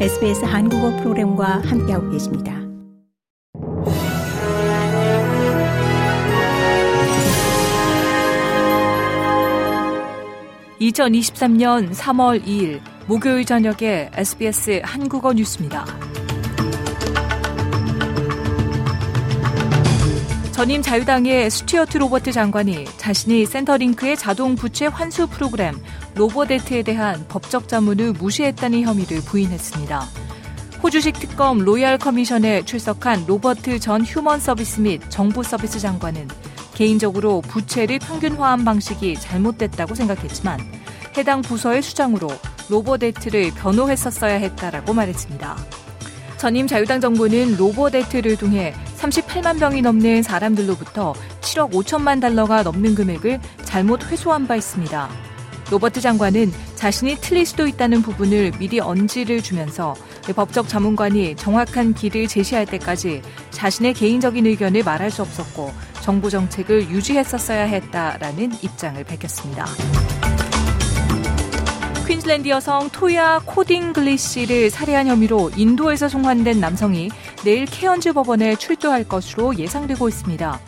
SBS 한국어 프로그램과 함께하고 계십니다. (2023년 3월 2일) 목요일 저녁에 SBS 한국어 뉴스입니다. 전임 자유당의 스튜어트 로버트 장관이 자신이 Centrelink의 자동 부채 환수 프로그램 Robodebt에 대한 법적 자문을 무시했다는 혐의를 부인했습니다. 호주식 특검 Royal Commission에 출석한 로버트 전 Human Service 및 정부 서비스 장관은 개인적으로 부채를 평균화한 방식이 잘못됐다고 생각했지만 해당 부서의 수장으로 Robodebt를 변호했었어야 했다라고 말했습니다. 전임 자유당 정부는 Robodebt를 통해 38만 명이 넘는 사람들로부터 7억 5천만 달러가 넘는 금액을 잘못 회수한 바 있습니다. 로버트 장관은 자신이 틀릴 수도 있다는 부분을 미리 언지를 주면서 법적 자문관이 정확한 길을 제시할 때까지 자신의 개인적인 의견을 말할 수 없었고 정부 정책을 유지했었어야 했다라는 입장을 밝혔습니다. 퀸즐랜드 여성 토야 코딩글리시를 살해한 혐의로 인도에서 송환된 남성이 내일 케언즈 법원에 출두할 것으로 예상되고 있습니다.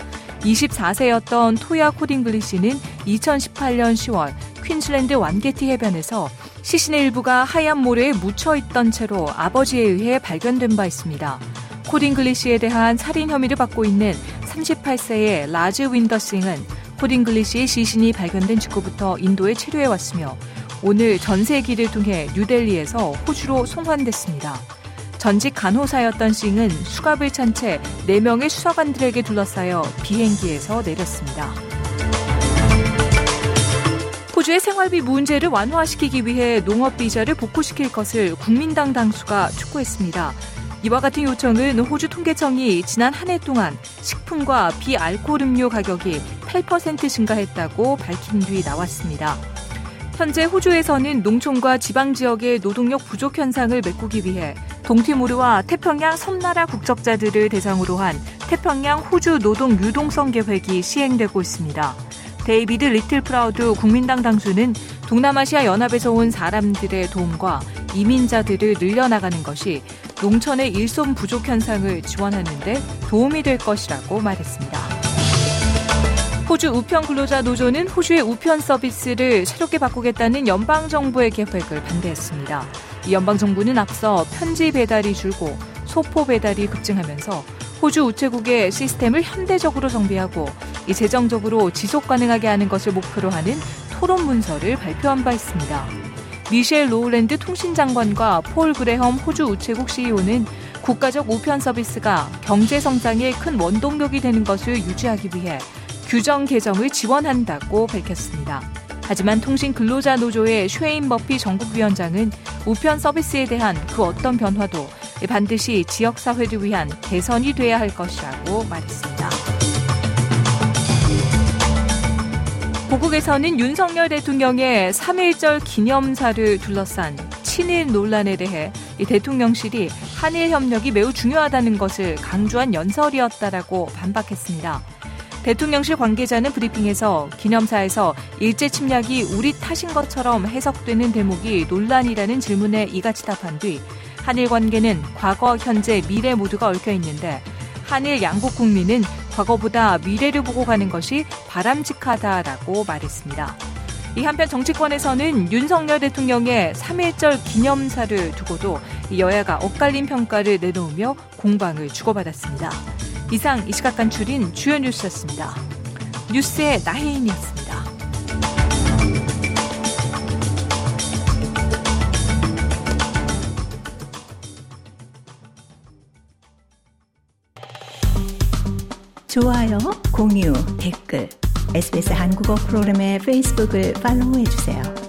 24세였던 토야 코딩글리시는 2018년 10월 퀸즐랜드 완게티 해변에서 시신의 일부가 하얀 모래에 묻혀 있던 채로 아버지에 의해 발견된 바 있습니다. 코딩글리시에 대한 살인 혐의를 받고 있는 38세의 라즈 윈더싱은 코딩글리시의 시신이 발견된 직후부터 인도에 체류해 왔으며 오늘 전세기를 통해 뉴델리에서 호주로 송환됐습니다. 전직 간호사였던 싱은 수갑을 찬 채 4명의 수사관들에게 둘러싸여 비행기에서 내렸습니다. 호주의 생활비 문제를 완화시키기 위해 농업 비자를 복구시킬 것을 국민당 당수가 촉구했습니다. 이와 같은 요청은 호주 통계청이 지난 한 해 동안 식품과 비알코올 음료 가격이 8% 증가했다고 밝힌 뒤 나왔습니다. 현재 호주에서는 농촌과 지방 지역의 노동력 부족 현상을 메꾸기 위해 동티모르와 태평양 섬나라 국적자들을 대상으로 한 태평양 호주 노동 유동성 계획이 시행되고 있습니다. 데이비드 리틀 프라우드 국민당 당수는 동남아시아 연합에서 온 사람들의 도움과 이민자들을 늘려나가는 것이 농촌의 일손 부족 현상을 지원하는 데 도움이 될 것이라고 말했습니다. 호주 우편 근로자 노조는 호주의 우편 서비스를 새롭게 바꾸겠다는 연방 정부의 계획을 반대했습니다. 이 연방 정부는 앞서 편지 배달이 줄고 소포 배달이 급증하면서 호주 우체국의 시스템을 현대적으로 정비하고 이 재정적으로 지속 가능하게 하는 것을 목표로 하는 토론 문서를 발표한 바 있습니다. 미셸 로울랜드 통신장관과 폴 그레험 호주 우체국 CEO는 국가적 우편 서비스가 경제 성장의 큰 원동력이 되는 것을 유지하기 위해 규정 개정을 지원한다고 밝혔습니다. 하지만 통신 근로자 노조의 쉐인 머피 전국위원장은 우편 서비스에 대한 그 어떤 변화도 반드시 지역사회를 위한 개선이 돼야 할 것이라고 말했습니다. 고국에서는 윤석열 대통령의 3.1절 기념사를 둘러싼 친일 논란에 대해 대통령실이 한일 협력이 매우 중요하다는 것을 강조한 연설이었다라고 반박했습니다. 대통령실 관계자는 브리핑에서 기념사에서 일제 침략이 우리 탓인 것처럼 해석되는 대목이 논란이라는 질문에 이같이 답한 뒤 한일 관계는 과거, 현재, 미래 모두가 얽혀 있는데 한일 양국 국민은 과거보다 미래를 보고 가는 것이 바람직하다라고 말했습니다. 이 한편 정치권에서는 윤석열 대통령의 3.1절 기념사를 두고도 여야가 엇갈린 평가를 내놓으며 공방을 주고받았습니다. 이상 이 시각 간출인 주요 뉴스였습니다. 뉴스의 나혜인이었습니다. 좋아요, 공유, 댓글, SBS 한국어 프로그램의 페이스북을 팔로우해주세요.